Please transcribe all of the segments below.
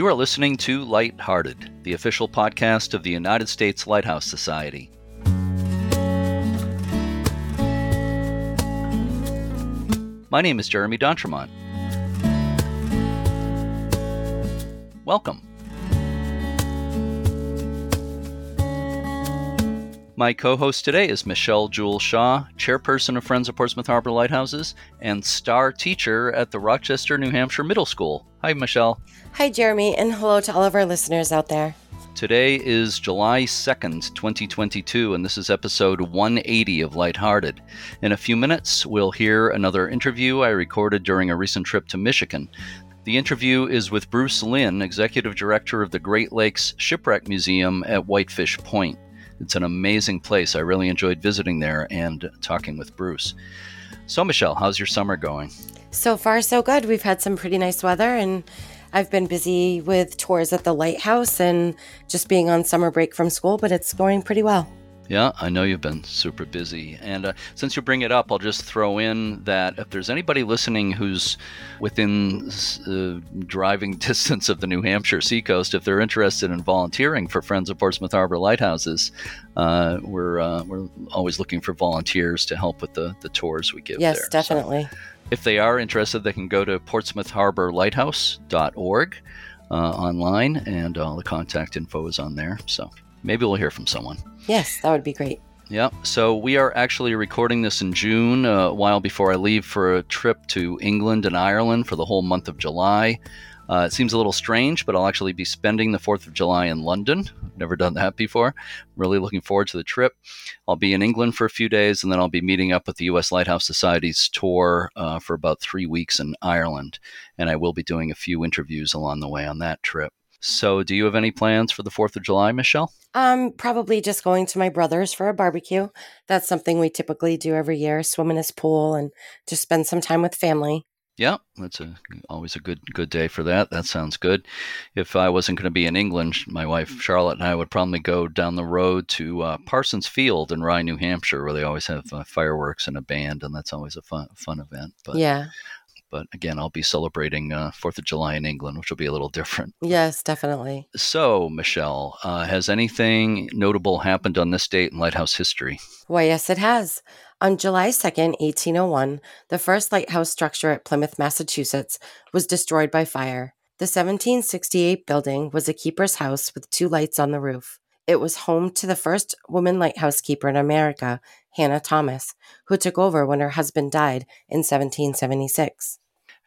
You are listening to Lighthearted, the official podcast of the United States Lighthouse Society. My name is Jeremy D'Entremont. Welcome. My co host today is Michelle Jewel Shaw, chairperson of Friends of Portsmouth Harbor Lighthouses and star teacher at the Rochester, New Hampshire Middle School. Hi, Michelle. Hi, Jeremy, and hello to all of our listeners out there. Today is July 2nd, 2022, and this is episode 180 of Lighthearted. In a few minutes, we'll hear another interview I recorded during a recent trip to Michigan. The interview is with Bruce Lynn, Executive Director of the Great Lakes Shipwreck Museum at Whitefish Point. It's an amazing place. I really enjoyed visiting there and talking with Bruce. So, Michelle, how's your summer going? So far, so good. We've had some pretty nice weather, and I've been busy with tours at the lighthouse and just being on summer break from school, but it's going pretty well. Yeah, I know you've been super busy. And uh, since you bring it up, I'll just throw in that if there's anybody listening who's within uh, driving distance of the New Hampshire seacoast, if they're interested in volunteering for Friends of Portsmouth Harbor Lighthouses, uh, we're uh, we're always looking for volunteers to help with the, the tours we give yes, there. definitely. So if they are interested, they can go to portsmouthharborlighthouse.org uh, online, and all the contact info is on there. So maybe we'll hear from someone. Yes, that would be great. Yeah, so we are actually recording this in June, uh, a while before I leave for a trip to England and Ireland for the whole month of July. Uh, it seems a little strange, but I'll actually be spending the 4th of July in London. Never done that before. Really looking forward to the trip. I'll be in England for a few days, and then I'll be meeting up with the U.S. Lighthouse Society's tour uh, for about three weeks in Ireland. And I will be doing a few interviews along the way on that trip. So, do you have any plans for the 4th of July, Michelle? Um, probably just going to my brother's for a barbecue. That's something we typically do every year, swim in his pool and just spend some time with family. Yeah, that's a, always a good good day for that. That sounds good. If I wasn't going to be in England, my wife Charlotte and I would probably go down the road to uh, Parsons Field in Rye, New Hampshire, where they always have uh, fireworks and a band, and that's always a fun fun event. But yeah, but again, I'll be celebrating uh, Fourth of July in England, which will be a little different. Yes, definitely. So, Michelle, uh, has anything notable happened on this date in lighthouse history? Why, yes, it has. On July 2nd, 1801, the first lighthouse structure at Plymouth, Massachusetts, was destroyed by fire. The 1768 building was a keeper's house with two lights on the roof. It was home to the first woman lighthouse keeper in America, Hannah Thomas, who took over when her husband died in 1776.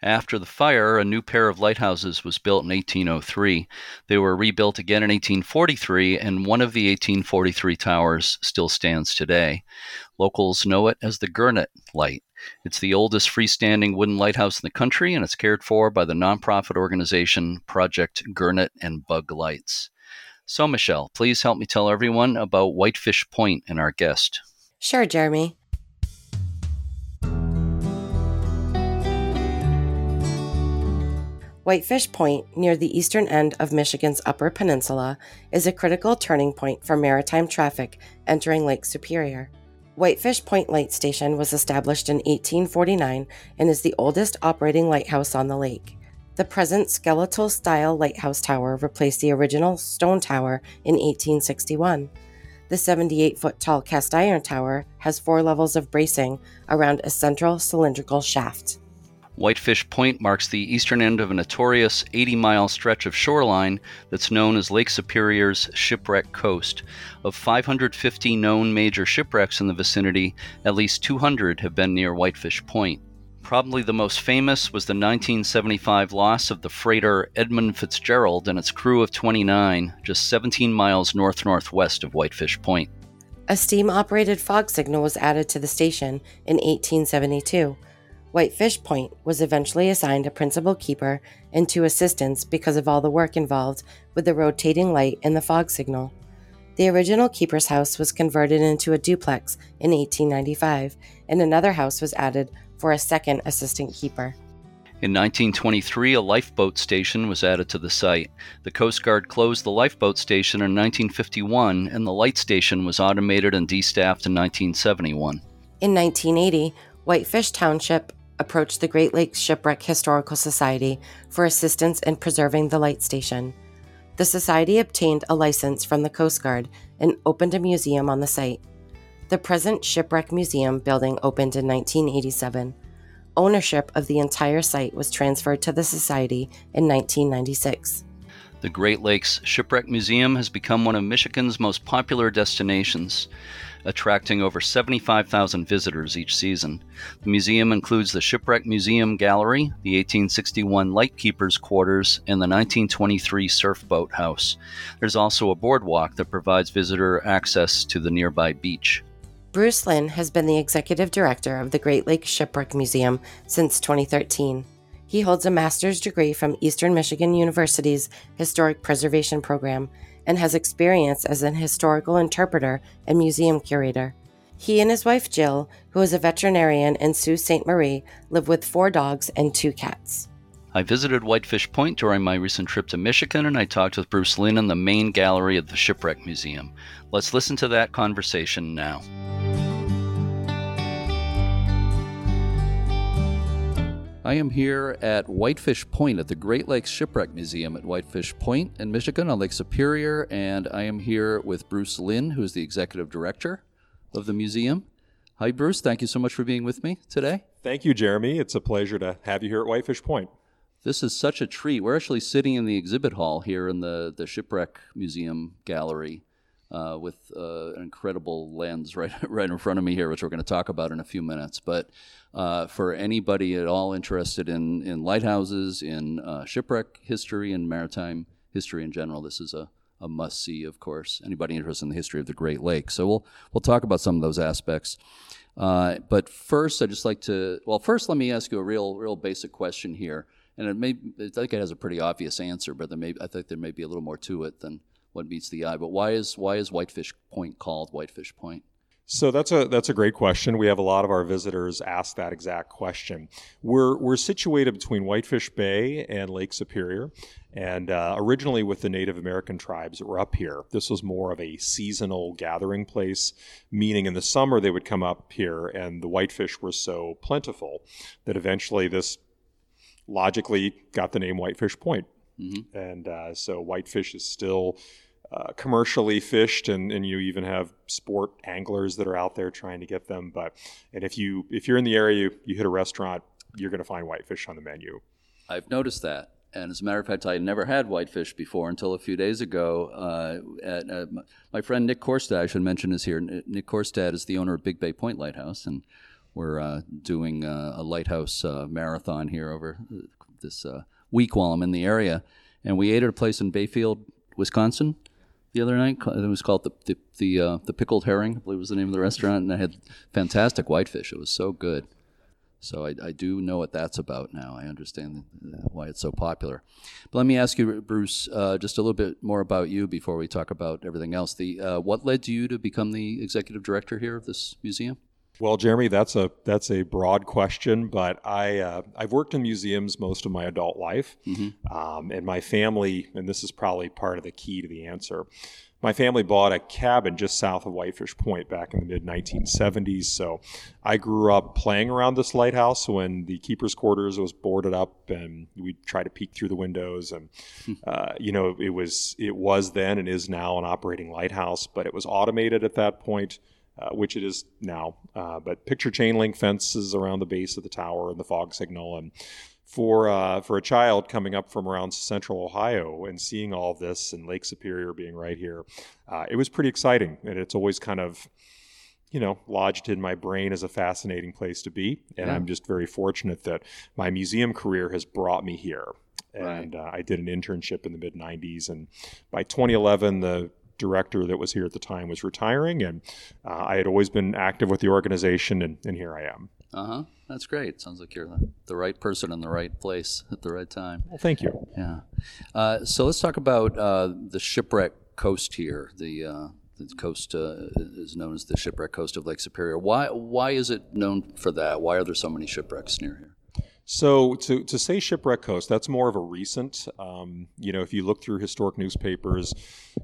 After the fire, a new pair of lighthouses was built in 1803. They were rebuilt again in 1843, and one of the 1843 towers still stands today. Locals know it as the Gurnet Light. It's the oldest freestanding wooden lighthouse in the country, and it's cared for by the nonprofit organization Project Gurnet and Bug Lights. So, Michelle, please help me tell everyone about Whitefish Point and our guest. Sure, Jeremy. Whitefish Point, near the eastern end of Michigan's Upper Peninsula, is a critical turning point for maritime traffic entering Lake Superior. Whitefish Point Light Station was established in 1849 and is the oldest operating lighthouse on the lake. The present skeletal style lighthouse tower replaced the original stone tower in 1861. The 78 foot tall cast iron tower has four levels of bracing around a central cylindrical shaft. Whitefish Point marks the eastern end of a notorious 80 mile stretch of shoreline that's known as Lake Superior's Shipwreck Coast. Of 550 known major shipwrecks in the vicinity, at least 200 have been near Whitefish Point. Probably the most famous was the 1975 loss of the freighter Edmund Fitzgerald and its crew of 29, just 17 miles north northwest of Whitefish Point. A steam operated fog signal was added to the station in 1872. Whitefish Point was eventually assigned a principal keeper and two assistants because of all the work involved with the rotating light and the fog signal. The original keeper's house was converted into a duplex in 1895, and another house was added for a second assistant keeper. In 1923, a lifeboat station was added to the site. The Coast Guard closed the lifeboat station in 1951, and the light station was automated and destaffed in 1971. In 1980, Whitefish Township approached the Great Lakes Shipwreck Historical Society for assistance in preserving the light station. The Society obtained a license from the Coast Guard and opened a museum on the site. The present Shipwreck Museum building opened in 1987. Ownership of the entire site was transferred to the Society in 1996. The Great Lakes Shipwreck Museum has become one of Michigan's most popular destinations, attracting over 75,000 visitors each season. The museum includes the Shipwreck Museum Gallery, the 1861 Lightkeepers Quarters, and the 1923 Surf Boat House. There's also a boardwalk that provides visitor access to the nearby beach. Bruce Lynn has been the executive director of the Great Lakes Shipwreck Museum since 2013. He holds a master's degree from Eastern Michigan University's Historic Preservation Program and has experience as an historical interpreter and museum curator. He and his wife Jill, who is a veterinarian in Sault Ste. Marie, live with four dogs and two cats. I visited Whitefish Point during my recent trip to Michigan and I talked with Bruce Lynn in the main gallery of the Shipwreck Museum. Let's listen to that conversation now. I am here at Whitefish Point at the Great Lakes Shipwreck Museum at Whitefish Point in Michigan on Lake Superior, and I am here with Bruce Lynn, who is the executive director of the museum. Hi, Bruce. Thank you so much for being with me today. Thank you, Jeremy. It's a pleasure to have you here at Whitefish Point. This is such a treat. We're actually sitting in the exhibit hall here in the, the Shipwreck Museum Gallery uh, with uh, an incredible lens right right in front of me here, which we're going to talk about in a few minutes. But uh, for anybody at all interested in in lighthouses, in uh, shipwreck history, and maritime history in general, this is a a must see, of course. Anybody interested in the history of the Great Lakes. So we'll we'll talk about some of those aspects. Uh, but first, I'd just like to well, first let me ask you a real real basic question here, and it may I think it has a pretty obvious answer, but there may I think there may be a little more to it than what meets the eye. But why is why is Whitefish Point called Whitefish Point? So that's a that's a great question. We have a lot of our visitors ask that exact question. We're we're situated between Whitefish Bay and Lake Superior, and uh, originally with the Native American tribes that were up here. This was more of a seasonal gathering place, meaning in the summer they would come up here, and the whitefish were so plentiful that eventually this logically got the name Whitefish Point. Mm-hmm. And uh, so whitefish is still uh, commercially fished, and, and you even have sport anglers that are out there trying to get them. But and if you if you're in the area, you, you hit a restaurant, you're going to find whitefish on the menu. I've noticed that. And as a matter of fact, I never had whitefish before until a few days ago. Uh, at, uh, my friend Nick Korstad, I should mention, is here. Nick Korstad is the owner of Big Bay Point Lighthouse, and we're uh, doing uh, a lighthouse uh, marathon here over this week while I'm in the area. And we ate at a place in Bayfield, Wisconsin, the other night. It was called the the the, uh, the pickled herring. I believe was the name of the restaurant, and I had fantastic whitefish. It was so good. So I, I do know what that's about now. I understand why it's so popular. But let me ask you, Bruce, uh, just a little bit more about you before we talk about everything else. The uh, what led you to become the executive director here of this museum? Well, Jeremy, that's a that's a broad question, but I uh, I've worked in museums most of my adult life, mm-hmm. um, and my family, and this is probably part of the key to the answer. My family bought a cabin just south of Whitefish Point back in the mid 1970s. So I grew up playing around this lighthouse when the keeper's quarters was boarded up, and we'd try to peek through the windows. And hmm. uh, you know, it was it was then and is now an operating lighthouse, but it was automated at that point uh, which it is now. Uh, but picture chain link fences around the base of the tower and the fog signal. And for uh, for a child coming up from around central Ohio and seeing all of this and Lake Superior being right here, uh, it was pretty exciting. And it's always kind of you know, lodged in my brain as a fascinating place to be. And yeah. I'm just very fortunate that my museum career has brought me here. And right. uh, I did an internship in the mid 90s. And by 2011, the director that was here at the time was retiring, and uh, I had always been active with the organization, and, and here I am. Uh huh. That's great. Sounds like you're the, the, right person in the right place at the right time. Well, thank you. Yeah. Uh, so let's talk about uh, the shipwreck coast here. The uh, the coast uh, is known as the shipwreck coast of Lake Superior. Why why is it known for that? Why are there so many shipwrecks near here? So to, to say shipwreck coast, that's more of a recent. Um, you know, if you look through historic newspapers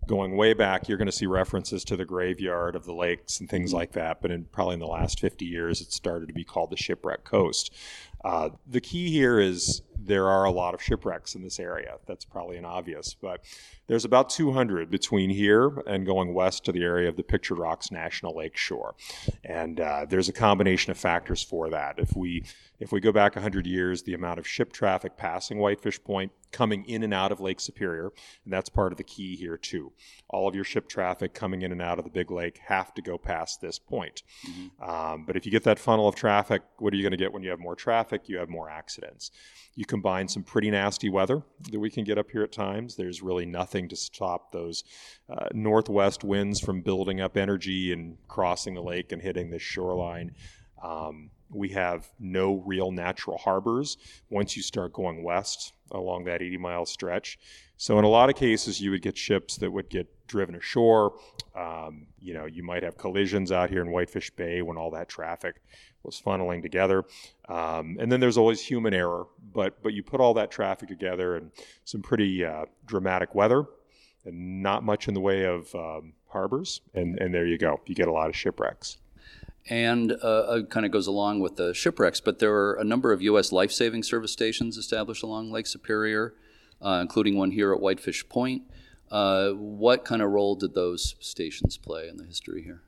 going way back, you're going to see references to the graveyard of the lakes and things like that. But in probably in the last 50 years, it started to be called the shipwreck coast. Uh, the key here is there are a lot of shipwrecks in this area. That's probably an obvious, but there's about 200 between here and going west to the area of the Pictured Rocks National Lake shore, and uh, there's a combination of factors for that. If we if we go back 100 years, the amount of ship traffic passing Whitefish Point coming in and out of Lake Superior, and that's part of the key here too. All of your ship traffic coming in and out of the big lake have to go past this point. Mm-hmm. Um, but if you get that funnel of traffic, what are you going to get when you have more traffic? You have more accidents. You combine some pretty nasty weather that we can get up here at times. There's really nothing to stop those uh, northwest winds from building up energy and crossing the lake and hitting the shoreline. Um, we have no real natural harbors once you start going west along that 80 mile stretch. So, in a lot of cases, you would get ships that would get driven ashore. Um, you know, you might have collisions out here in Whitefish Bay when all that traffic was funneling together. Um, and then there's always human error, but but you put all that traffic together and some pretty uh, dramatic weather and not much in the way of um, harbors, and and there you go. You get a lot of shipwrecks. And uh, kind of goes along with the shipwrecks, but there are a number of U.S. life saving service stations established along Lake Superior, uh, including one here at Whitefish Point. Uh, what kind of role did those stations play in the history here?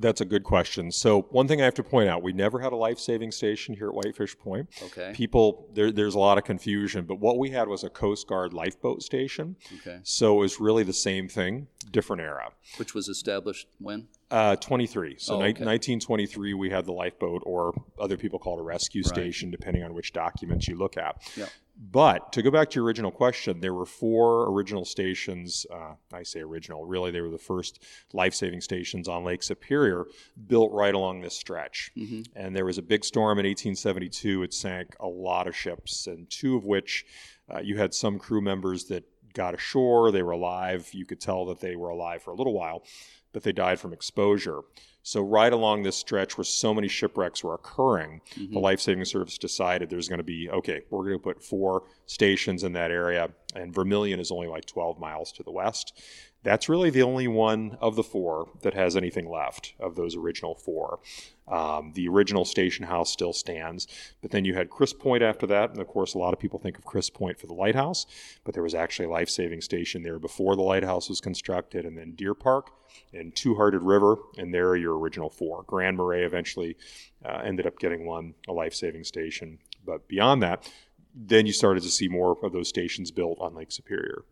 That's a good question. So one thing I have to point out, we never had a life-saving station here at Whitefish Point. Okay. People, there, there's a lot of confusion, but what we had was a Coast Guard lifeboat station. Okay. So it was really the same thing, different era. Which was established when? Uh, 23. So Oh, ni- 1923, we had the lifeboat, or other people call it a rescue Right. station, depending on which documents you look at. Yeah. But to go back to your original question, there were four original stations. Uh, I say original, really, they were the first life saving stations on Lake Superior built right along this stretch. Mhm. And there was a big storm in 1872. It sank a lot of ships, and two of which uh, you had some crew members that got ashore. They were alive. You could tell that they were alive for a little while, but they died from exposure. So, right along this stretch where so many shipwrecks were occurring, Mm-hmm. the life saving service decided there's going to be okay, we're going to put four stations in that area, and Vermilion is only like 12 miles to the west. That's really the only one of the four that has anything left of those original four. Um, the original station house still stands, but then you had Crisp Point after that, and of course, a lot of people think of Crisp Point for the lighthouse, but there was actually a life saving station there before the lighthouse was constructed, and then Deer Park and Two Hearted River, and there are your original four. Grand Marais eventually uh, ended up getting one, a life saving station, but beyond that, then you started to see more of those stations built on Lake Superior.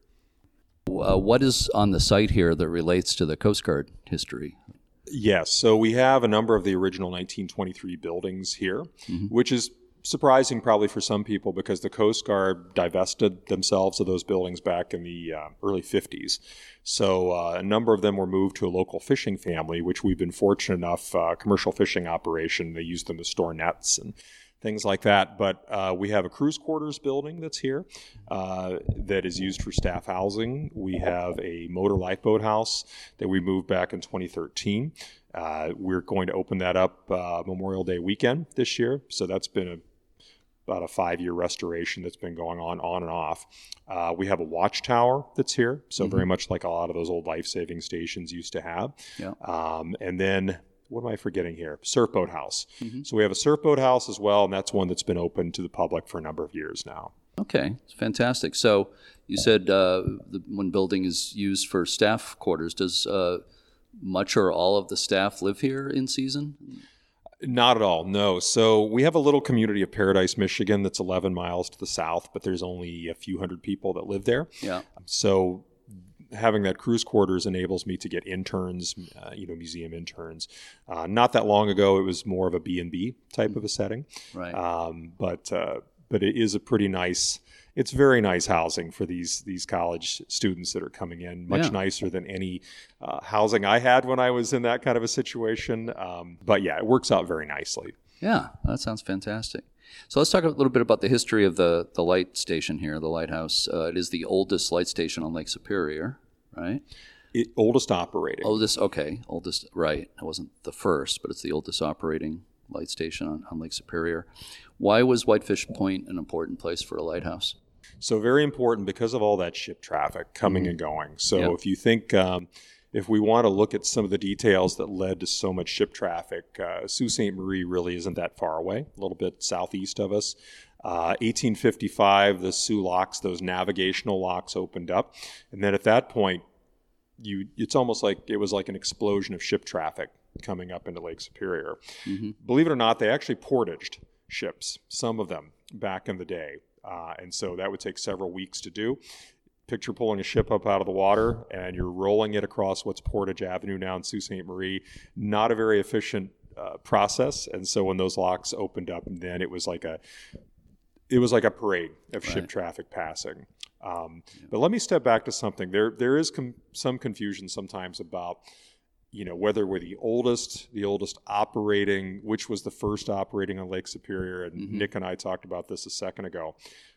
Uh, what is on the site here that relates to the Coast Guard history? Yes. So we have a number of the original 1923 buildings here, which is surprising probably for some people because the Coast Guard divested themselves of those buildings back in the uh, early 50s. So uh, a number of them were moved to a local fishing family, which we've been fortunate enough, uh, commercial fishing operation. They used them to store nets and things like that. But uh, we have a crews quarters building that's here uh, that is used for staff housing. We have a motor lifeboat house that we moved back in 2013. Uh, we're going to open that up uh, Memorial Day weekend this year. So that's been a about a five year restoration that's been going on on and off. Uh, we have a watchtower that's here, so very much like a lot of those old life saving stations used to have. Yeah. Um, and then what am I forgetting here? Surfboat house. So we have a surfboat house as well, and that's one that's been open to the public for a number of years now. Okay, it's fantastic. So you said uh, the, when building is used for staff quarters, does uh, much or all of the staff live here in season? Not at all, no. So we have a little community of Paradise, Michigan that's 11 miles to the south, but there's only a few hundred people that live there. Yeah. So having that crews quarters enables me to get interns, uh, you know, museum interns. Uh, not that long ago, it was more of a B&B type of a setting. Right. Um, but uh, but it is a pretty nice. It's very nice housing for these these college students that are coming in. Much Yeah. nicer than any uh, housing I had when I was in that kind of a situation. Um, but yeah, it works out very nicely. Yeah, that sounds fantastic. So let's talk a little bit about the history of the, the light station here, the lighthouse. Uh, it is the oldest light station on Lake Superior, right? It, oldest operating. Oldest, okay, oldest, right. It wasn't the first, but it's the oldest operating light station on, on Lake Superior. Why was Whitefish Point an important place for a lighthouse? So very important because of all that ship traffic coming mm-hmm. and going. So yep. if you think, um, if we want to look at some of the details that led to so much ship traffic, uh, Sault Ste. Marie really isn't that far away, a little bit southeast of us. Uh, 1855, the Soo locks, those navigational locks opened up. And then at that point, you it's almost like it was like an explosion of ship traffic coming up into Lake Superior. Mm-hmm. Believe it or not, they actually portaged ships, some of them, back in the day. Uh, and so that would take several weeks to do. Picture pulling a ship up out of the water and you're rolling it across what's Portage Avenue now in Sault Ste. Marie. Not a very efficient uh, process. And so when those locks opened up, then it was like a it was like a parade of right. ship traffic passing. Um, yeah. But let me step back to something. There there is com- some confusion sometimes about you know whether we're the oldest the oldest operating which was the first operating on lake superior and mm-hmm. nick and i talked about this a second ago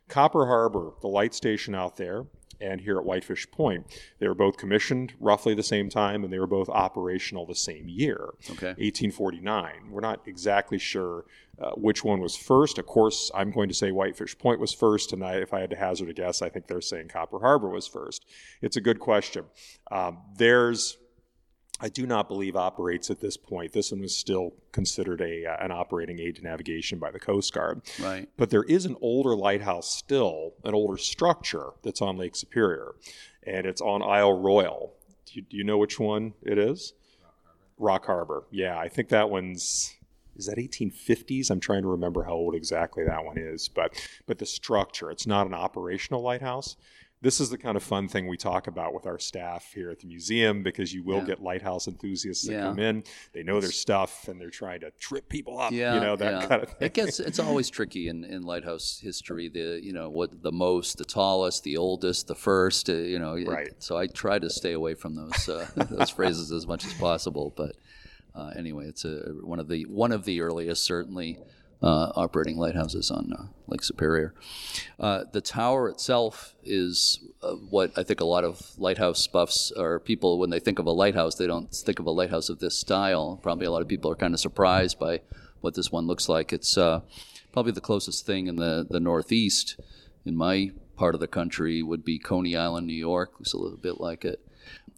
copper harbor the light station out there and here at whitefish point they were both commissioned roughly the same time and they were both operational the same year okay. 1849 we're not exactly sure uh, which one was first. Of course i'm going to say whitefish point was first and I, if i had to hazard a guess i think they're saying copper harbor was first. It's a good question. Um, there's I do not believe operates at this point. This one was still considered a uh, an operating aid to navigation by the Coast Guard. Right. But there is an older lighthouse still, an older structure that's on Lake Superior, and it's on Isle Royale. Do you, do you know which one it is? Rock Harbor. Rock Harbor. Yeah, I think that one's is that 1850s i'm trying to remember how old exactly that one is but but the structure it's not an operational lighthouse this is the kind of fun thing we talk about with our staff here at the museum because you will yeah. get lighthouse enthusiasts that yeah. come in. They know their stuff and they're trying to trip people up. Yeah, you know that kind of thing. It gets it's always tricky in, in lighthouse history. The you know what the most, the tallest, the oldest, the first. Uh, you know, right. It, so I try to stay away from those uh, those phrases as much as possible. But uh, anyway, it's a one of the one of the earliest certainly uh, operating lighthouses on uh, Lake Superior. Uh, the tower itself is uh, what I think a lot of lighthouse buffs or people, when they think of a lighthouse, they don't think of a lighthouse of this style. Probably a lot of people are kind of surprised by what this one looks like. It's uh, probably the closest thing in the, the Northeast in my part of the country would be Coney Island, New York. Looks a little bit like it.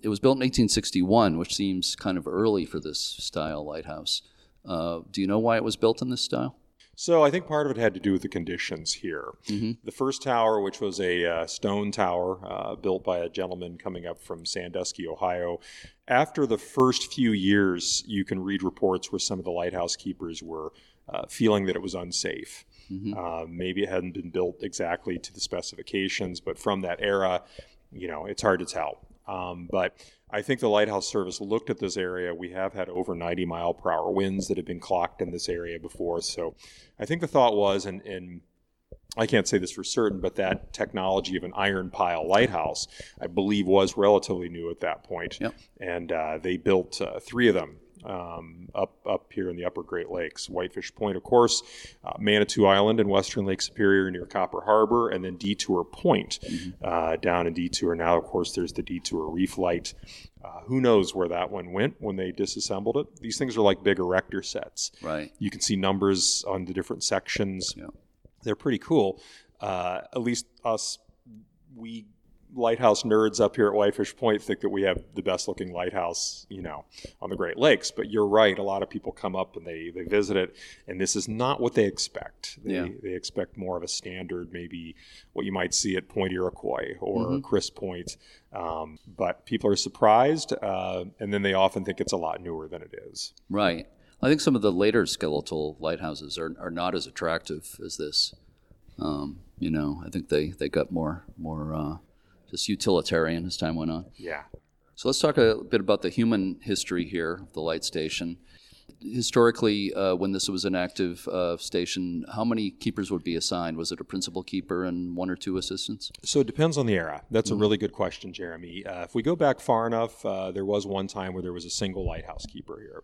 It was built in 1861, which seems kind of early for this style lighthouse. Uh, do you know why it was built in this style? So I think part of it had to do with the conditions here. Mm-hmm. The first tower, which was a uh, stone tower uh, built by a gentleman coming up from Sandusky, Ohio, after the first few years, you can read reports where some of the lighthouse keepers were uh, feeling that it was unsafe. Mm-hmm. Uh, maybe it hadn't been built exactly to the specifications, but from that era, you know, it's hard to tell. Um, but I think the Lighthouse Service looked at this area. We have had over 90 mile per hour winds that have been clocked in this area before. So I think the thought was, and, and I can't say this for certain, but that technology of an iron pile lighthouse, I believe, was relatively new at that point. Yep. And uh, they built uh, three of them um, up up here in the Upper Great Lakes. Whitefish Point, of course, uh, Manitou Island in western Lake Superior near Copper Harbor, and then Detour Point mm-hmm. uh, down in Detour. Now, of course, there's the Detour Reef Light. Uh, who knows where that one went when they disassembled it? These things are like big erector sets. Right. You can see numbers on the different sections. Yeah. They're pretty cool. Uh, at least us, we lighthouse nerds up here at Whitefish Point think that we have the best looking lighthouse, you know, on the Great Lakes. But you're right. A lot of people come up and they, they visit it, and this is not what they expect. They, yeah. they expect more of a standard, maybe what you might see at Point Iroquois or mm-hmm. Crisp Point. Um, but people are surprised, uh, and then they often think it's a lot newer than it is. Right. I think some of the later skeletal lighthouses are, are not as attractive as this. Um, you know, I think they, they got more more uh, just utilitarian as time went on. Yeah. So let's talk a bit about the human history here of the light station. Historically, uh, when this was an active uh, station, how many keepers would be assigned? Was it a principal keeper and one or two assistants? So it depends on the era. That's mm-hmm. a really good question, Jeremy. Uh, if we go back far enough, uh, there was one time where there was a single lighthouse keeper here.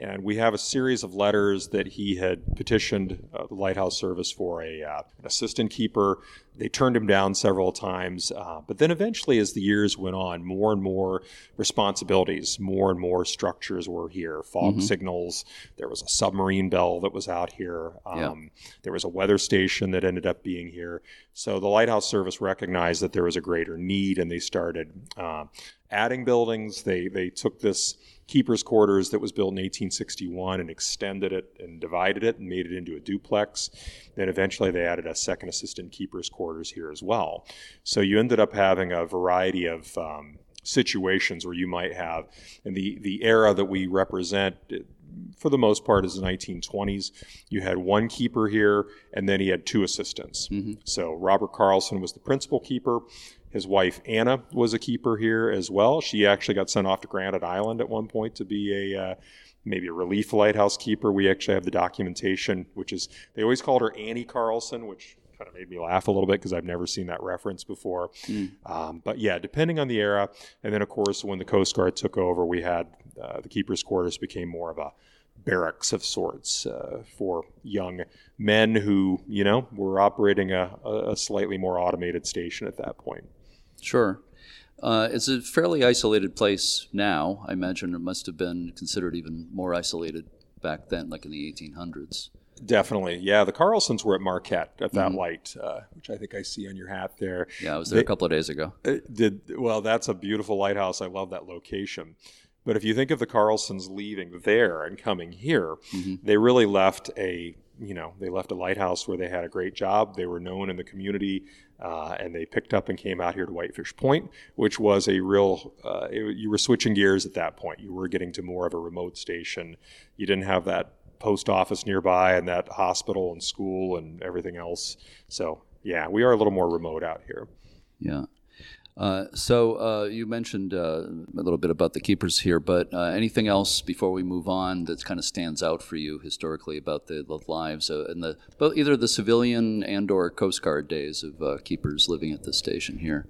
And we have a series of letters that he had petitioned uh, the Lighthouse Service for a, uh, an assistant keeper. They turned him down several times. Uh, but then eventually, as the years went on, more and more responsibilities, more and more structures were here fog mm-hmm. signals. There was a submarine bell that was out here. Um, yeah. There was a weather station that ended up being here. So the Lighthouse Service recognized that there was a greater need and they started uh, adding buildings. They, they took this keeper's quarters that was built in 1861 and extended it and divided it and made it into a duplex. Then eventually they added a second assistant keeper's quarters here as well. So you ended up having a variety of um, situations where you might have, in the, the era that we represent, for the most part, is the 1920s. You had one keeper here, and then he had two assistants. Mm-hmm. So Robert Carlson was the principal keeper. His wife Anna was a keeper here as well. She actually got sent off to Granite Island at one point to be a uh, maybe a relief lighthouse keeper. We actually have the documentation, which is they always called her Annie Carlson, which kind of made me laugh a little bit because I've never seen that reference before. Mm. Um, but yeah, depending on the era, and then of course when the Coast Guard took over, we had uh, the keepers' quarters became more of a barracks of sorts uh, for young men who, you know, were operating a, a slightly more automated station at that point. Sure. Uh, it's a fairly isolated place now. I imagine it must have been considered even more isolated back then, like in the 1800s. Definitely, yeah. The Carlsons were at Marquette at that mm-hmm. light, uh, which I think I see on your hat there. Yeah, I was there they, a couple of days ago. Uh, did well. That's a beautiful lighthouse. I love that location. But if you think of the Carlsons leaving there and coming here, mm-hmm. they really left a you know they left a lighthouse where they had a great job. They were known in the community, uh, and they picked up and came out here to Whitefish Point, which was a real. Uh, it, you were switching gears at that point. You were getting to more of a remote station. You didn't have that post office nearby and that hospital and school and everything else. So yeah, we are a little more remote out here. Yeah. Uh, so uh, you mentioned uh, a little bit about the keepers here, but uh, anything else before we move on that kind of stands out for you historically about the, the lives and the both either the civilian and or Coast Guard days of uh, keepers living at the station here?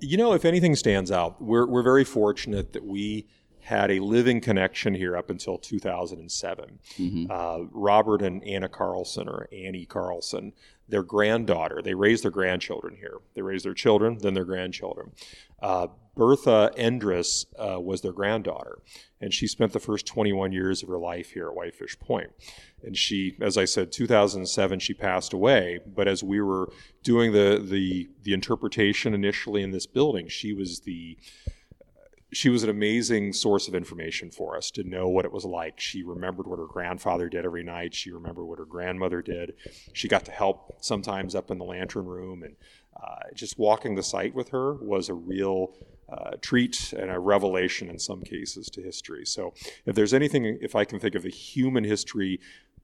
You know, if anything stands out, we're we're very fortunate that we had a living connection here up until 2007. Mm-hmm. Robert and Anna Carlson, or Annie Carlson, their granddaughter. They raised their grandchildren here. They raised their children, then their grandchildren. Uh, Bertha Endress uh, was their granddaughter, and she spent the first 21 years of her life here at Whitefish Point. And she, as I said, 2007 she passed away. But as we were doing the the the interpretation initially in this building, she was the she was an amazing source of information for us to know what it was like. She remembered what her grandfather did every night. She remembered what her grandmother did. She got to help sometimes up in the lantern room. And uh, just walking the site with her was a real uh, treat and a revelation in some cases to history. So, if there's anything, if I can think of a human history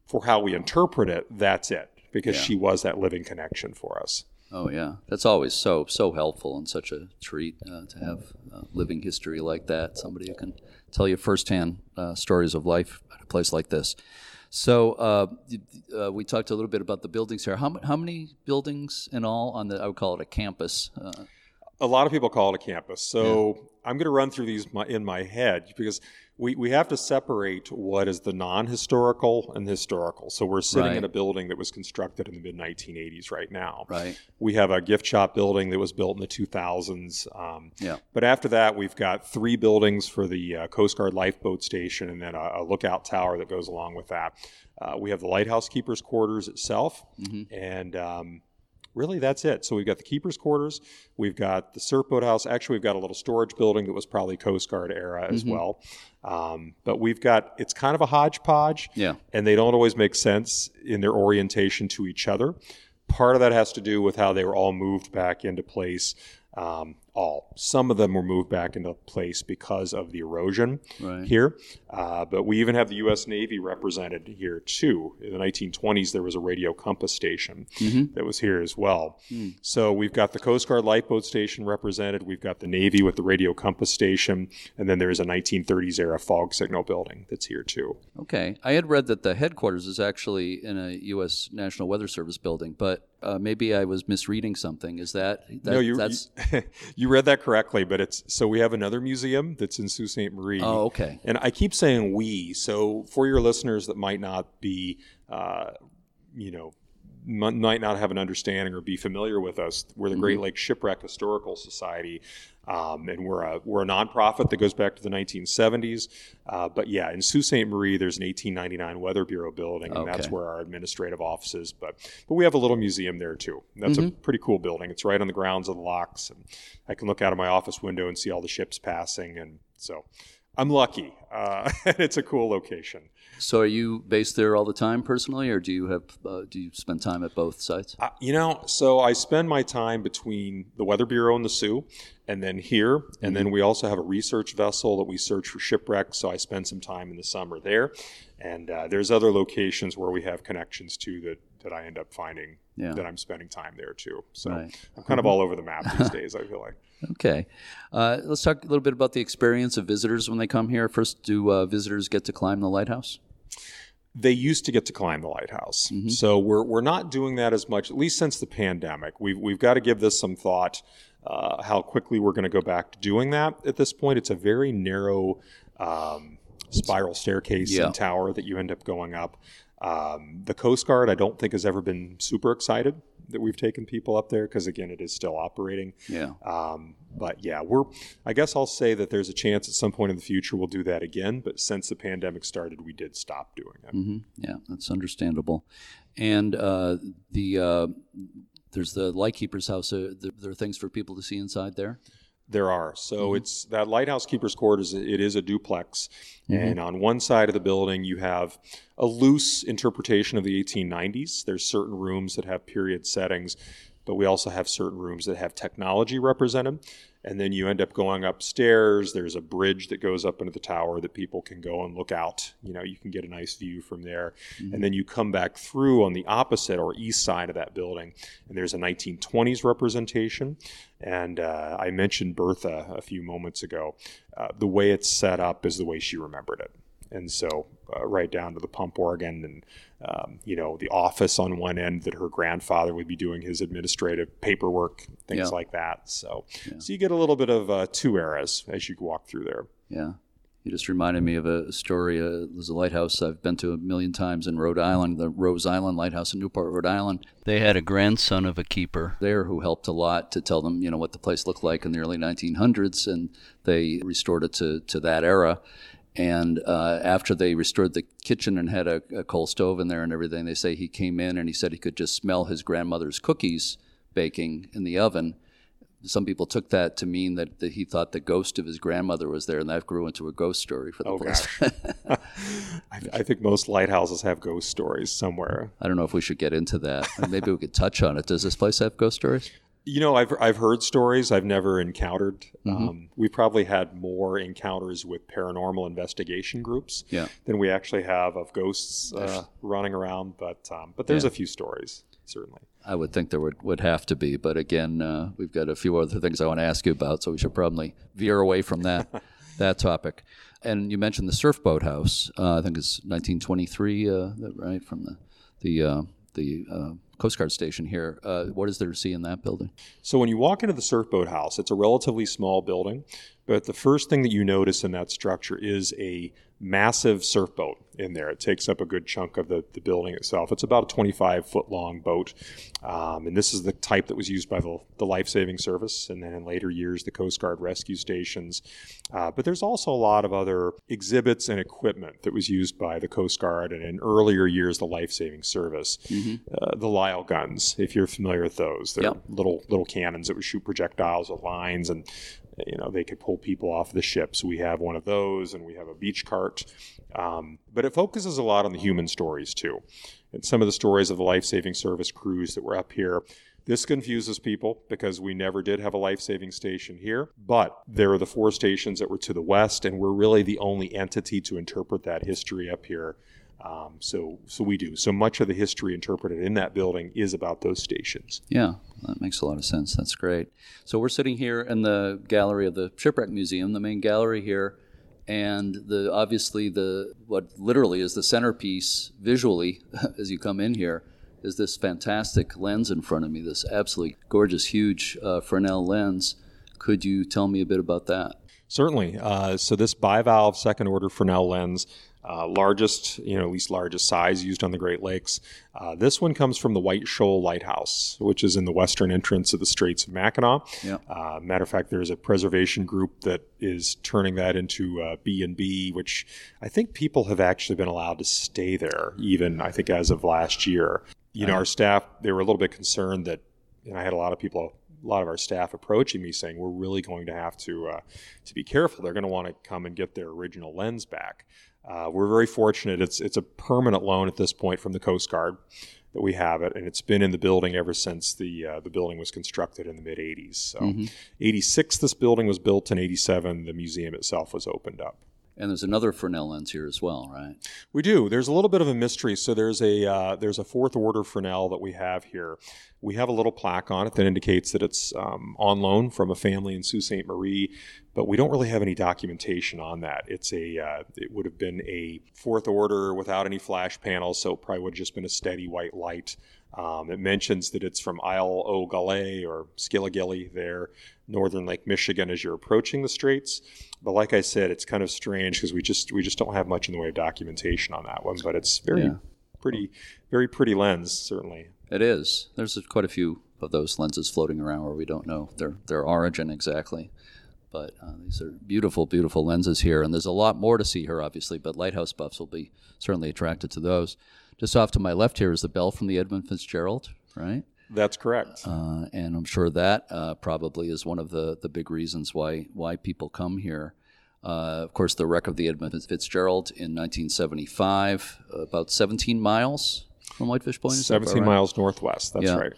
for how we interpret it, that's it, because yeah. she was that living connection for us. Oh yeah, that's always so so helpful and such a treat uh, to have living history like that. Somebody who can tell you firsthand uh, stories of life at a place like this. So uh, uh, we talked a little bit about the buildings here. How, how many buildings in all on the? I would call it a campus. Uh, a lot of people call it a campus. So yeah. I'm going to run through these in my head because we, we have to separate what is the non-historical and the historical. So we're sitting right. in a building that was constructed in the mid 1980s right now. Right. We have a gift shop building that was built in the 2000s. Um, yeah. But after that, we've got three buildings for the uh, Coast Guard lifeboat station, and then a, a lookout tower that goes along with that. Uh, we have the lighthouse keepers quarters itself, mm-hmm. and um, really that's it. So we've got the keeper's quarters, we've got the surf boat house. Actually, we've got a little storage building that was probably Coast Guard era as mm-hmm. well. Um, but we've got it's kind of a hodgepodge, yeah, and they don't always make sense in their orientation to each other. Part of that has to do with how they were all moved back into place um, all. Some of them were moved back into place because of the erosion right. here. Uh, but we even have the U.S. Navy represented here too. In the 1920s, there was a radio compass station mm-hmm. that was here as well. Mm. So we've got the Coast Guard lifeboat station represented. We've got the Navy with the radio compass station, and then there's a 1930s era fog signal building that's here too. Okay, I had read that the headquarters is actually in a U.S. National Weather Service building, but uh, maybe I was misreading something. Is that, that no? You, that's... you You read that correctly, but it's so we have another museum that's in Sault Ste. Marie. Oh, okay. And I keep saying we. So for your listeners that might not be, uh, you know, might not have an understanding or be familiar with us, we're the Great mm-hmm. Lakes Shipwreck Historical Society. Um, and we're a we're a nonprofit that goes back to the 1970s. Uh, but yeah, in Sault Ste. Marie, there's an 1899 Weather Bureau building, and okay. that's where our administrative office is. But but we have a little museum there too. That's mm-hmm. a pretty cool building. It's right on the grounds of the locks, and I can look out of my office window and see all the ships passing. And so I'm lucky. Uh, it's a cool location. So, are you based there all the time personally, or do you have uh, do you spend time at both sites? Uh, you know, so I spend my time between the Weather Bureau and the Soo, and then here, and mm-hmm. then we also have a research vessel that we search for shipwrecks. So I spend some time in the summer there, and uh, there's other locations where we have connections to that that I end up finding yeah. that I'm spending time there too. So right. I'm kind of all over the map these days. I feel like. Okay, uh, let's talk a little bit about the experience of visitors when they come here. First, do uh, visitors get to climb the lighthouse? They used to get to climb the lighthouse, mm-hmm. so we're we're not doing that as much, at least since the pandemic. We've we've got to give this some thought. Uh, how quickly we're going to go back to doing that at this point. It's a very narrow um, spiral staircase yeah. and tower that you end up going up. Um, the Coast Guard, I don't think, has ever been super excited that we've taken people up there because, again, it is still operating. Yeah. Um, but yeah, we're. I guess I'll say that there's a chance at some point in the future we'll do that again. But since the pandemic started, we did stop doing it. Mm-hmm. Yeah, that's understandable. And uh, the uh, there's the lightkeeper's house. Uh, there are things for people to see inside there. There are. So mm-hmm. it's that lighthouse keeper's court is it is a duplex, mm-hmm. and on one side of the building you have a loose interpretation of the 1890s. There's certain rooms that have period settings, but we also have certain rooms that have technology represented and then you end up going upstairs. There's a bridge that goes up into the tower that people can go and look out. You know you can get a nice view from there. Mm-hmm. and then you come back through on the opposite or east side of that building and there's a 1920s representation. And uh, i mentioned bertha a few moments ago. Uh, the way it's set up is the way she remembered it and so uh, right down to the pump organ and um, you know the office on one end that her grandfather would be doing his administrative paperwork, things yeah. like that. So, yeah. so you get a little bit of uh, two eras as you walk through there. Yeah. You just reminded me of a story. Uh, there's a lighthouse I've been to a million times in Rhode Island, the Rose Island Lighthouse in Newport, Rhode Island. They had a grandson of a keeper there who helped a lot to tell them, you know, what the place looked like in the early 1900s, and they restored it to, to that era. And uh, after they restored the kitchen and had a, a, coal stove in there and everything, they say he came in and he said he could just smell his grandmother's cookies baking in the oven. Some people took that to mean that, that he thought the ghost of his grandmother was there, and that grew into a ghost story for the oh, place. I, I, think most lighthouses have ghost stories somewhere. I don't know if we should get into that. Maybe we could touch on it. Does this place have ghost stories? You know, I've I've heard stories I've never encountered. Mm-hmm. Um, we probably had more encounters with paranormal investigation groups yeah. than we actually have of ghosts uh, running around. But um, but there's yeah. a few stories certainly. I would think there would, would have to be, but again, uh, we've got a few other things I want to ask you about, so we should probably veer away from that that topic. And you mentioned the surf boat house. Uh, I think it's 1923, uh, right from the the uh, the uh, Coast Guard station here. Uh, what is there to see in that building? So when you walk into the surfboat house, it's a relatively small building, but the first thing that you notice in that structure is a massive surfboat in there. It takes up a good chunk of the, the building itself. It's about a 25 foot long boat. Um, and this is the type that was used by the, the life saving service and then in later years, the Coast Guard rescue stations. Uh, but there's also a lot of other exhibits and equipment that was used by the Coast Guard and in earlier years, the life saving service. Mm-hmm. Uh, the Lyle guns, if you're familiar with those, they're yep. little, little cannons that would shoot projectiles with lines and you know they could pull people off the ships. We have one of those and we have a beach cart. Um, but it focuses a lot on the human stories too. And some of the stories of the life-saving service crews that were up here this confuses people because we never did have a life saving station here, but there are the four stations that were to the west, and we're really the only entity to interpret that history up here um, so, so we do. So much of the history interpreted in that building is about those stations. Yeah, that makes a lot of sense. That's great. So we're sitting here in the gallery of the Shipwreck Museum, the main gallery here, and the obviously the what literally is the centerpiece visually as you come in here is this fantastic lens in front of me. This absolutely gorgeous, huge uh, Fresnel lens. Could you tell me a bit about that? Certainly. Uh, so this bivalve second order Fresnel lens uh, largest, you know, at least largest size used on the Great Lakes. Uh, this one comes from the White Shoal Lighthouse, which is in the western entrance of the Straits of Mackinac. Yeah. Uh, matter of fact, there's a preservation group that is turning that into uh, B and B, which I think people have actually been allowed to stay there, even I think as of last year. You know, our staff they were a little bit concerned that, and I had a lot of people a lot of our staff approaching me saying we're really going to have to uh, to be careful. They're going to want to come and get their original lens back. Uh, we're very fortunate. It's it's a permanent loan at this point from the Coast Guard that we have it, and it's been in the building ever since the uh, the building was constructed in the mid '80s. So, Mm-hmm. '86 this building was built, and '87 the museum itself was opened up. And there's another Fresnel lens here as well, right? We do. There's a little bit of a mystery. So there's a uh, there's a fourth order Fresnel that we have here. We have a little plaque on it that indicates that it's um, on loan from a family in Sault Ste. Marie, but we don't really have any documentation on that. It's a uh, it would have been a fourth order without any flash panels, so it probably would have just been a steady white light. Um, it mentions that it's from Isle Galais or Skillagalee there, northern Lake Michigan, as you're approaching the straits. But like I said, it's kind of strange because we just we just don't have much in the way of documentation on that one. But it's very Yeah. pretty, very pretty lens, certainly. It is. There's quite a few of those lenses floating around where we don't know their their origin exactly. But uh, these are beautiful, beautiful lenses here, and there's a lot more to see here, obviously. But lighthouse buffs will be certainly attracted to those. Just off to my left here is the bell from the Edmund Fitzgerald, right? That's correct. Uh, and I'm sure that uh, probably is one of the, the big reasons why why people come here. Uh, of course, the wreck of the Edmund Fitzgerald in 1975, about 17 miles from Whitefish Point. is that about 17 right? miles northwest. That's Yeah. right.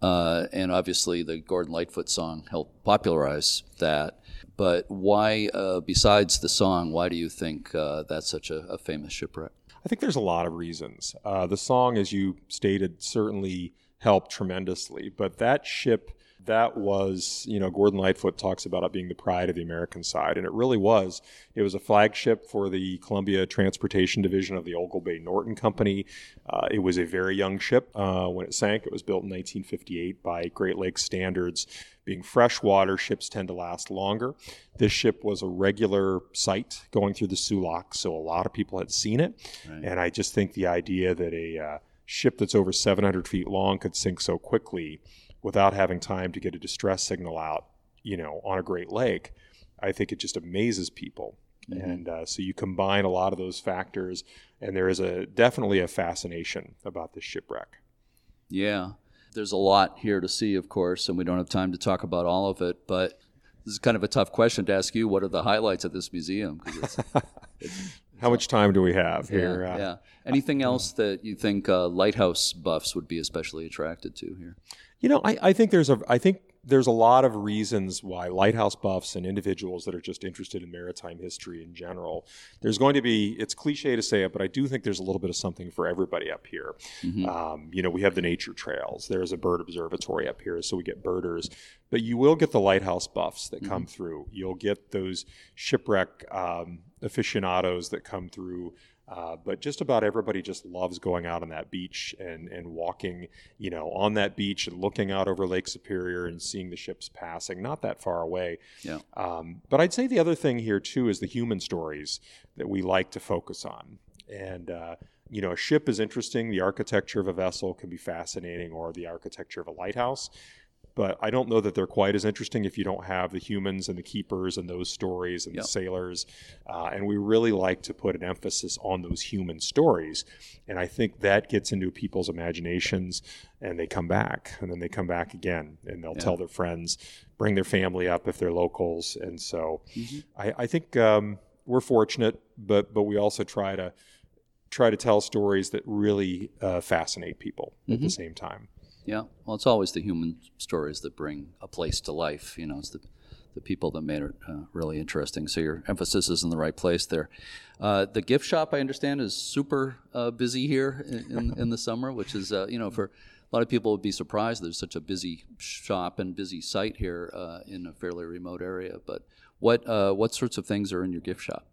Uh, and obviously, the Gordon Lightfoot song helped popularize that. But why, uh, besides the song, why do you think uh, that's such a, a famous shipwreck? I think there's a lot of reasons. Uh, the song, as you stated, certainly helped tremendously. But that ship, that was, you know, Gordon Lightfoot talks about it being the pride of the American side, and it really was. It was a flagship for the Columbia Transportation Division of the Oglebay Norton Company. Uh, it was a very young ship uh, when it sank. It was built in 1958 by Great Lakes standards. Being freshwater, ships tend to last longer. This ship was a regular sight going through the Lock, so a lot of people had seen it. Right. And I just think the idea that a uh, ship that's over 700 feet long could sink so quickly without having time to get a distress signal out, you know, on a Great Lake, I think it just amazes people. And uh, so you combine a lot of those factors, and there is a definitely a fascination about this shipwreck. Yeah. There's a lot here to see, of course, and we don't have time to talk about all of it. But this is kind of a tough question to ask you. What are the highlights of this museum? 'Cause it's, How much time do we have yeah, here? Uh, yeah. Anything else that you think uh, lighthouse buffs would be especially attracted to here? You know, I, I think there's a I think there's a lot of reasons why lighthouse buffs and individuals that are just interested in maritime history in general. There's going to be it's cliche to say it, but I do think there's a little bit of something for everybody up here. Um, you know, we have the nature trails. There's a bird observatory up here, so we get birders. But you will get the lighthouse buffs that come through. You'll get those shipwreck um, aficionados that come through. Uh, but just about everybody just loves going out on that beach and, and walking, you know, on that beach and looking out over Lake Superior and seeing the ships passing, not that far away. Yeah. Um, but I'd say the other thing here too is the human stories that we like to focus on. And uh, you know, a ship is interesting. The architecture of a vessel can be fascinating, or the architecture of a lighthouse. But I don't know that they're quite as interesting if you don't have the humans and the keepers and those stories and Yep. the sailors. Uh, and we really like to put an emphasis on those human stories. And I think that gets into people's imaginations and they come back and then they come back again and they'll Yeah. tell their friends, bring their family up if they're locals. And so Mhm. I, I think um, we're fortunate, but but we also try to try to tell stories that really uh, fascinate people at the same time. Yeah, well, it's always the human stories that bring a place to life. You know, it's the the people that made it uh, really interesting. So your emphasis is in the right place there. Uh, the gift shop, I understand, is super uh, busy here in, in, in the summer, which is uh, you know for a lot of people would be surprised there's such a busy shop and busy site here uh, in a fairly remote area. But what uh, what sorts of things are in your gift shop?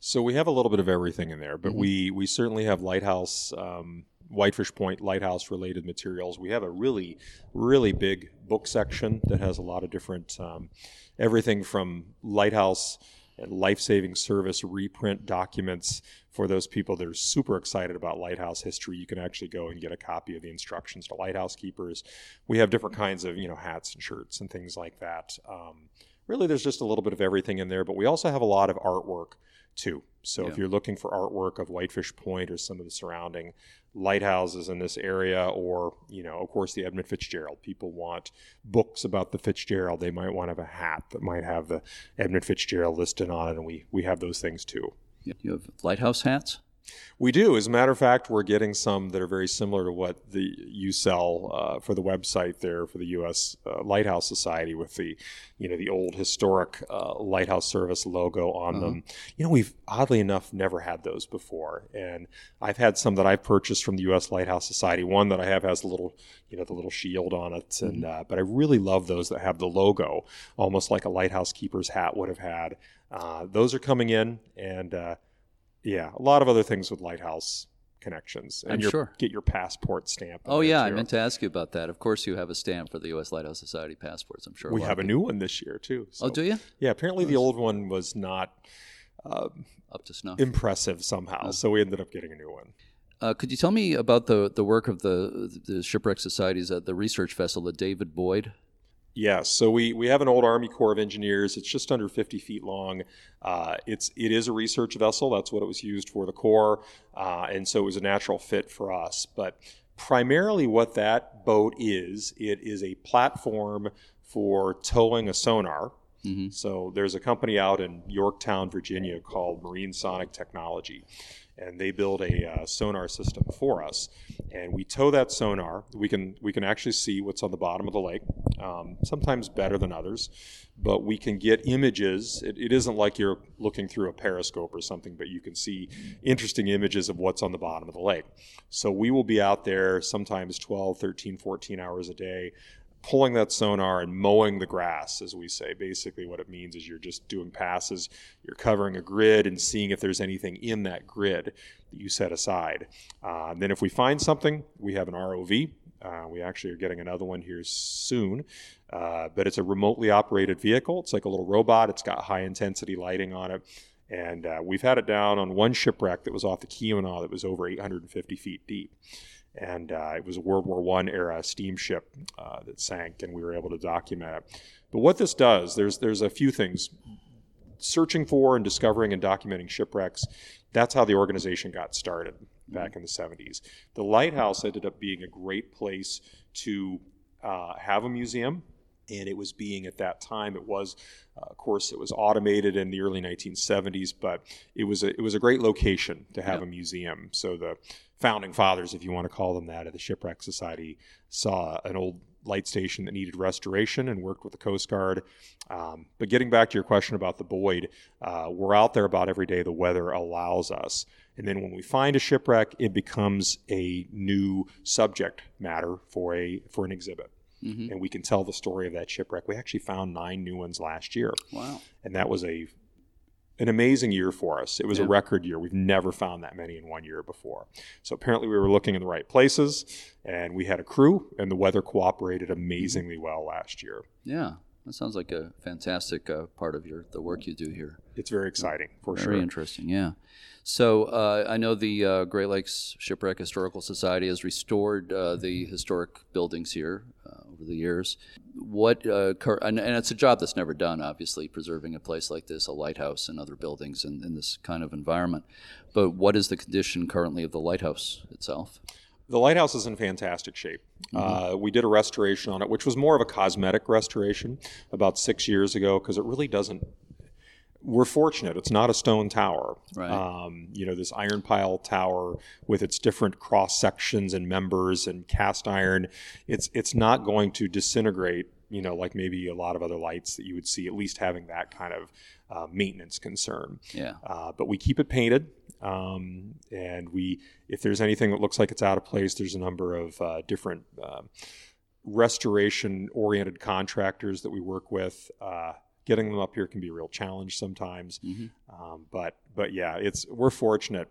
So we have a little bit of everything in there, but Mm-hmm. we we certainly have lighthouse um, Whitefish Point lighthouse related materials. We have a really, really big book section that has a lot of different um, everything from lighthouse and life saving service reprint documents for those people that are super excited about lighthouse history. You can actually go and get a copy of the instructions to lighthouse keepers. We have different kinds of you know hats and shirts and things like that. Um, really, there's just a little bit of everything in there, but we also have a lot of artwork too. So yeah. if you're looking for artwork of Whitefish Point or some of the surrounding lighthouses in this area, or you know, of course, the Edmund Fitzgerald. People want books about the Fitzgerald. They might want to have a hat that might have the Edmund Fitzgerald listed on it, and we we have those things too. You have lighthouse hats. We do. As a matter of fact, we're getting some that are very similar to what the you sell uh, for the website there for the U.S. Uh, Lighthouse Society with the, you know, the old historic uh, lighthouse service logo on uh-huh. them. You know, we've oddly enough never had those before, and I've had some that I've purchased from the U.S. Lighthouse Society. One that I have has a little, you know, the little shield on it, and mm-hmm. Uh, but I really love those that have the logo, almost like a lighthouse keeper's hat would have had. Uh, those are coming in, and yeah, a lot of other things with Lighthouse connections. And I'm your, sure. Get your passport stamp. Oh yeah, too. I meant to ask you about that. Of course, you have a stamp for the U.S. Lighthouse Society passports. I'm sure. We a have a new one this year too. So. Oh, do you? Yeah. Apparently, the old one was not uh, up to snuff. Impressive somehow, oh. so we ended up getting a new one. Uh, could you tell me about the the work of the the shipwreck societies at the research vessel, the David Boyd? Yes, so we, we have an old Army Corps of Engineers. It's just under 50 feet long. Uh, it's it is a research vessel. That's what it was used for the Corps, uh, and so it was a natural fit for us. But primarily, what that boat is, it is a platform for towing a sonar. Mm-hmm. So there's a company out in Yorktown, Virginia, called Marine Sonic Technology and they build a uh, sonar system for us. And we tow that sonar. We can we can actually see what's on the bottom of the lake. Um, sometimes better than others, but we can get images. It, it isn't like you're looking through a periscope or something, but you can see interesting images of what's on the bottom of the lake. So we will be out there sometimes 12, 13, 14 hours a day pulling that sonar and mowing the grass, as we say. Basically, what it means is you're just doing passes, you're covering a grid and seeing if there's anything in that grid that you set aside. Uh, then, if we find something, we have an ROV. Uh, we actually are getting another one here soon, uh, but it's a remotely operated vehicle. It's like a little robot. It's got high intensity lighting on it. And uh, we've had it down on one shipwreck that was off the Keweenaw that was over 850 feet deep and uh, it was a World War One era steamship uh, that sank, and we were able to document it. But what this does, there's there's a few things. Searching for and discovering and documenting shipwrecks, that's how the organization got started back in the 70s. The lighthouse ended up being a great place to uh, have a museum and it was being at that time it was uh, of course it was automated in the early 1970s but it was a, it was a great location to have a museum so the founding fathers, if you want to call them that, of the Shipwreck Society saw an old light station that needed restoration and worked with the Coast Guard. Um, but getting back to your question about the Boyd, uh, we're out there about every day the weather allows us. And then when we find a shipwreck, it becomes a new subject matter for a for an exhibit. Mm-hmm. And we can tell the story of that shipwreck. We actually found nine new ones last year. Wow. And that was a an amazing year for us. It was yeah. a record year. We've never found that many in one year before. So apparently we were looking in the right places and we had a crew and the weather cooperated amazingly well last year. Yeah. That sounds like a fantastic uh, part of your the work you do here. It's very exciting, for very sure. Very interesting, yeah. So uh, I know the uh, Great Lakes Shipwreck Historical Society has restored uh, the historic buildings here uh, over the years. What uh, and, and, it's a job that's never done, obviously, preserving a place like this, a lighthouse, and other buildings in, in this kind of environment. But what is the condition currently of the lighthouse itself? The lighthouse is in fantastic shape. Mm-hmm. Uh, we did a restoration on it, which was more of a cosmetic restoration about six years ago because it really doesn't. We're fortunate; it's not a stone tower. Right. Um, you know, this iron pile tower with its different cross sections and members and cast iron. It's it's not going to disintegrate. You know, like maybe a lot of other lights that you would see. At least having that kind of uh, maintenance concern. Yeah. Uh, but we keep it painted. Um, and we, if there's anything that looks like it's out of place, there's a number of uh, different uh, restoration-oriented contractors that we work with. Getting them up here can be a real challenge sometimes, mm-hmm. um, but but yeah, it's we're fortunate.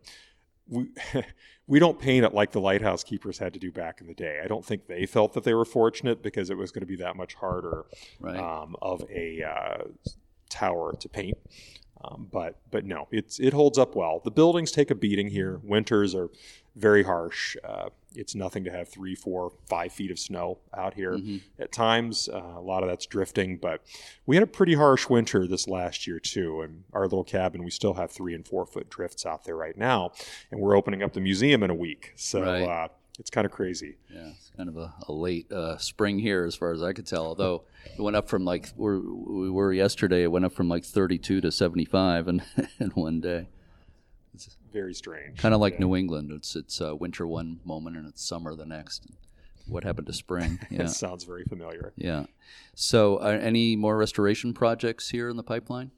we we don't paint it like the lighthouse keepers had to do back in the day. I don't think they felt that they were fortunate because it was going to be that much harder right. um, of a uh, tower to paint. Um, but but no, it's it holds up well. The buildings take a beating here. Winters are very harsh. Uh, it's nothing to have three, four, five feet of snow out here mm-hmm. at times. Uh, a lot of that's drifting, but we had a pretty harsh winter this last year too. And our little cabin, we still have three and four foot drifts out there right now, and we're opening up the museum in a week. So. Right. Uh, it's kind of crazy. Yeah, it's kind of a, a late uh, spring here, as far as I could tell. Although it went up from like we're, we were yesterday, it went up from like 32 to 75 in, in one day very strange. Kind of like yeah. New England. It's it's uh, winter one moment and it's summer the next. What happened to spring? Yeah. sounds very familiar. Yeah. So, uh, any more restoration projects here in the pipeline?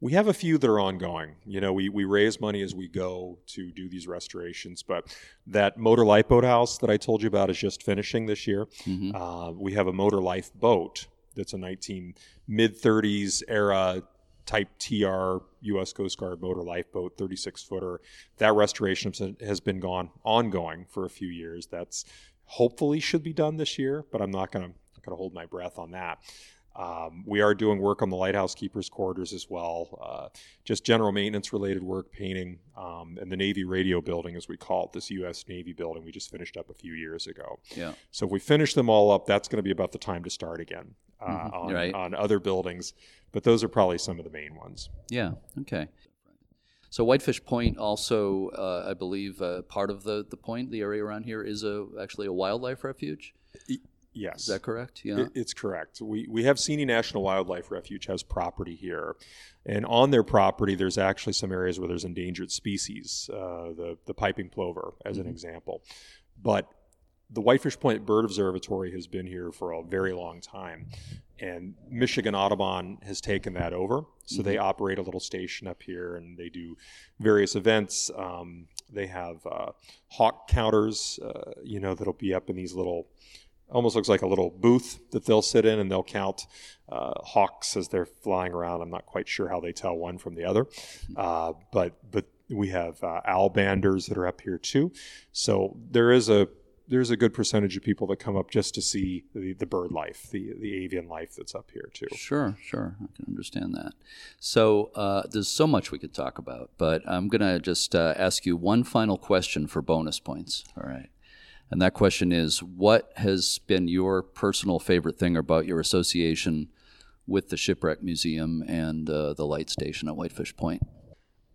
We have a few that are ongoing. You know, we, we raise money as we go to do these restorations, but that motor lifeboat house that I told you about is just finishing this year. Mm-hmm. Uh, we have a motor life boat that's a 19 mid 30s era Type TR U.S. Coast Guard motor lifeboat, 36 footer. That restoration has been gone ongoing for a few years. That's hopefully should be done this year, but I'm not going to hold my breath on that. Um, we are doing work on the lighthouse keepers quarters as well, uh, just general maintenance related work, painting, um, and the Navy radio building, as we call it, this U.S. Navy building we just finished up a few years ago. Yeah. So if we finish them all up, that's going to be about the time to start again uh, mm-hmm. on, right. on other buildings but those are probably some of the main ones. Yeah. Okay. So Whitefish Point also, uh, I believe, uh, part of the the point, the area around here is a actually a wildlife refuge. Yes. Is that correct? Yeah. It, it's correct. We, we have Seney National Wildlife Refuge has property here. And on their property, there's actually some areas where there's endangered species, uh, the, the piping plover, as mm-hmm. an example. But the Whitefish Point Bird Observatory has been here for a very long time, and Michigan Audubon has taken that over. So mm-hmm. they operate a little station up here, and they do various events. Um, they have uh, hawk counters, uh, you know, that'll be up in these little, almost looks like a little booth that they'll sit in, and they'll count uh, hawks as they're flying around. I'm not quite sure how they tell one from the other, mm-hmm. uh, but but we have uh, owl banders that are up here too. So there is a there's a good percentage of people that come up just to see the, the bird life, the, the avian life that's up here too. Sure, sure. I can understand that. So uh, there's so much we could talk about, but I'm going to just uh, ask you one final question for bonus points. All right. And that question is What has been your personal favorite thing about your association with the Shipwreck Museum and uh, the light station at Whitefish Point?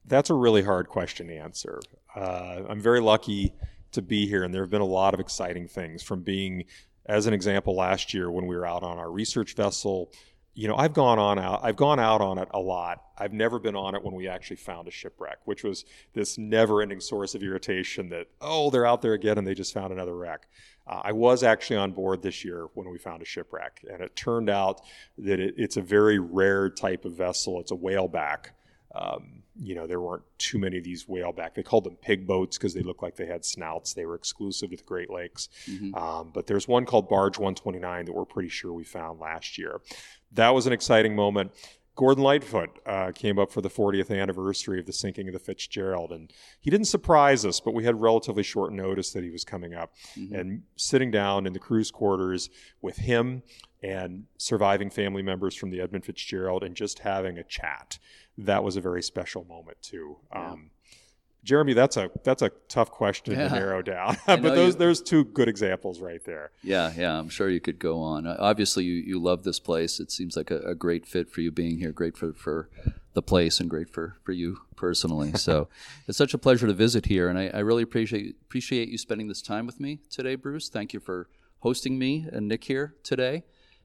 That's a really hard question to answer. Uh, I'm very lucky to be here. And there have been a lot of exciting things from being, as an example, last year when we were out on our research vessel. You know, I've gone on out. I've gone out on it a lot. I've never been on it when we actually found a shipwreck, which was this never-ending source of irritation. That oh, they're out there again, and they just found another wreck. Uh, I was actually on board this year when we found a shipwreck, and it turned out that it, it's a very rare type of vessel. It's a whaleback. Um, you know, there weren't too many of these whaleback. They called them pig boats because they looked like they had snouts. They were exclusive to the Great Lakes. Mm-hmm. Um, but there's one called Barge 129 that we're pretty sure we found last year. That was an exciting moment. Gordon Lightfoot uh, came up for the 40th anniversary of the sinking of the Fitzgerald, and he didn't surprise us, but we had relatively short notice that he was coming up. Mm-hmm. And sitting down in the crew's quarters with him and surviving family members from the Edmund Fitzgerald and just having a chat that was a very special moment too. Yeah. Um, Jeremy, that's a that's a tough question yeah. to narrow down, but those you, there's two good examples right there. Yeah, yeah, I'm sure you could go on. Uh, obviously, you, you love this place. It seems like a, a, great fit for you being here. Great for for the place and great for for you personally. So it's such a pleasure to visit here, and I, I really appreciate appreciate you spending this time with me today, Bruce. Thank you for hosting me and Nick here today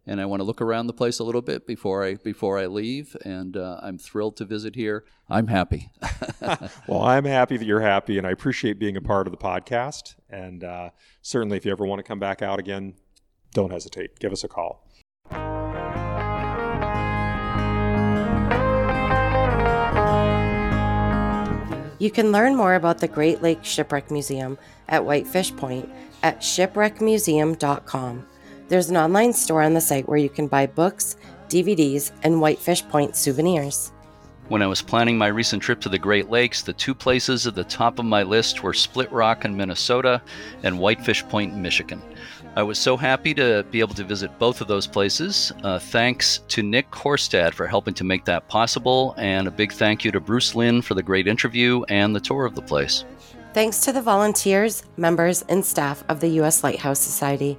and I want to look around the place a little bit before I before I leave. And uh, I'm thrilled to visit here. I'm happy. well, I'm happy that you're happy, and I appreciate being a part of the podcast. And uh, certainly, if you ever want to come back out again, don't hesitate. Give us a call. You can learn more about the Great Lakes Shipwreck Museum at Whitefish Point at shipwreckmuseum.com. There's an online store on the site where you can buy books, DVDs, and Whitefish Point souvenirs. When I was planning my recent trip to the Great Lakes, the two places at the top of my list were Split Rock in Minnesota and Whitefish Point in Michigan. I was so happy to be able to visit both of those places. Uh, thanks to Nick Korstad for helping to make that possible, and a big thank you to Bruce Lynn for the great interview and the tour of the place. Thanks to the volunteers, members, and staff of the U.S. Lighthouse Society.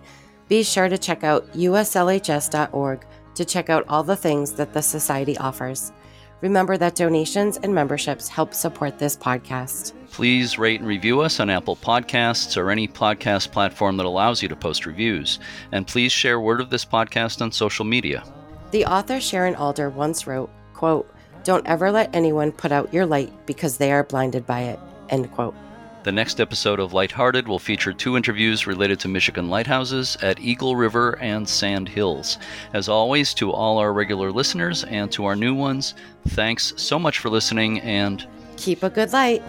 Be sure to check out uslhs.org to check out all the things that the Society offers. Remember that donations and memberships help support this podcast. Please rate and review us on Apple Podcasts or any podcast platform that allows you to post reviews. And please share word of this podcast on social media. The author Sharon Alder once wrote, quote, Don't ever let anyone put out your light because they are blinded by it. End quote. The next episode of Lighthearted will feature two interviews related to Michigan lighthouses at Eagle River and Sand Hills. As always, to all our regular listeners and to our new ones, thanks so much for listening and keep a good light.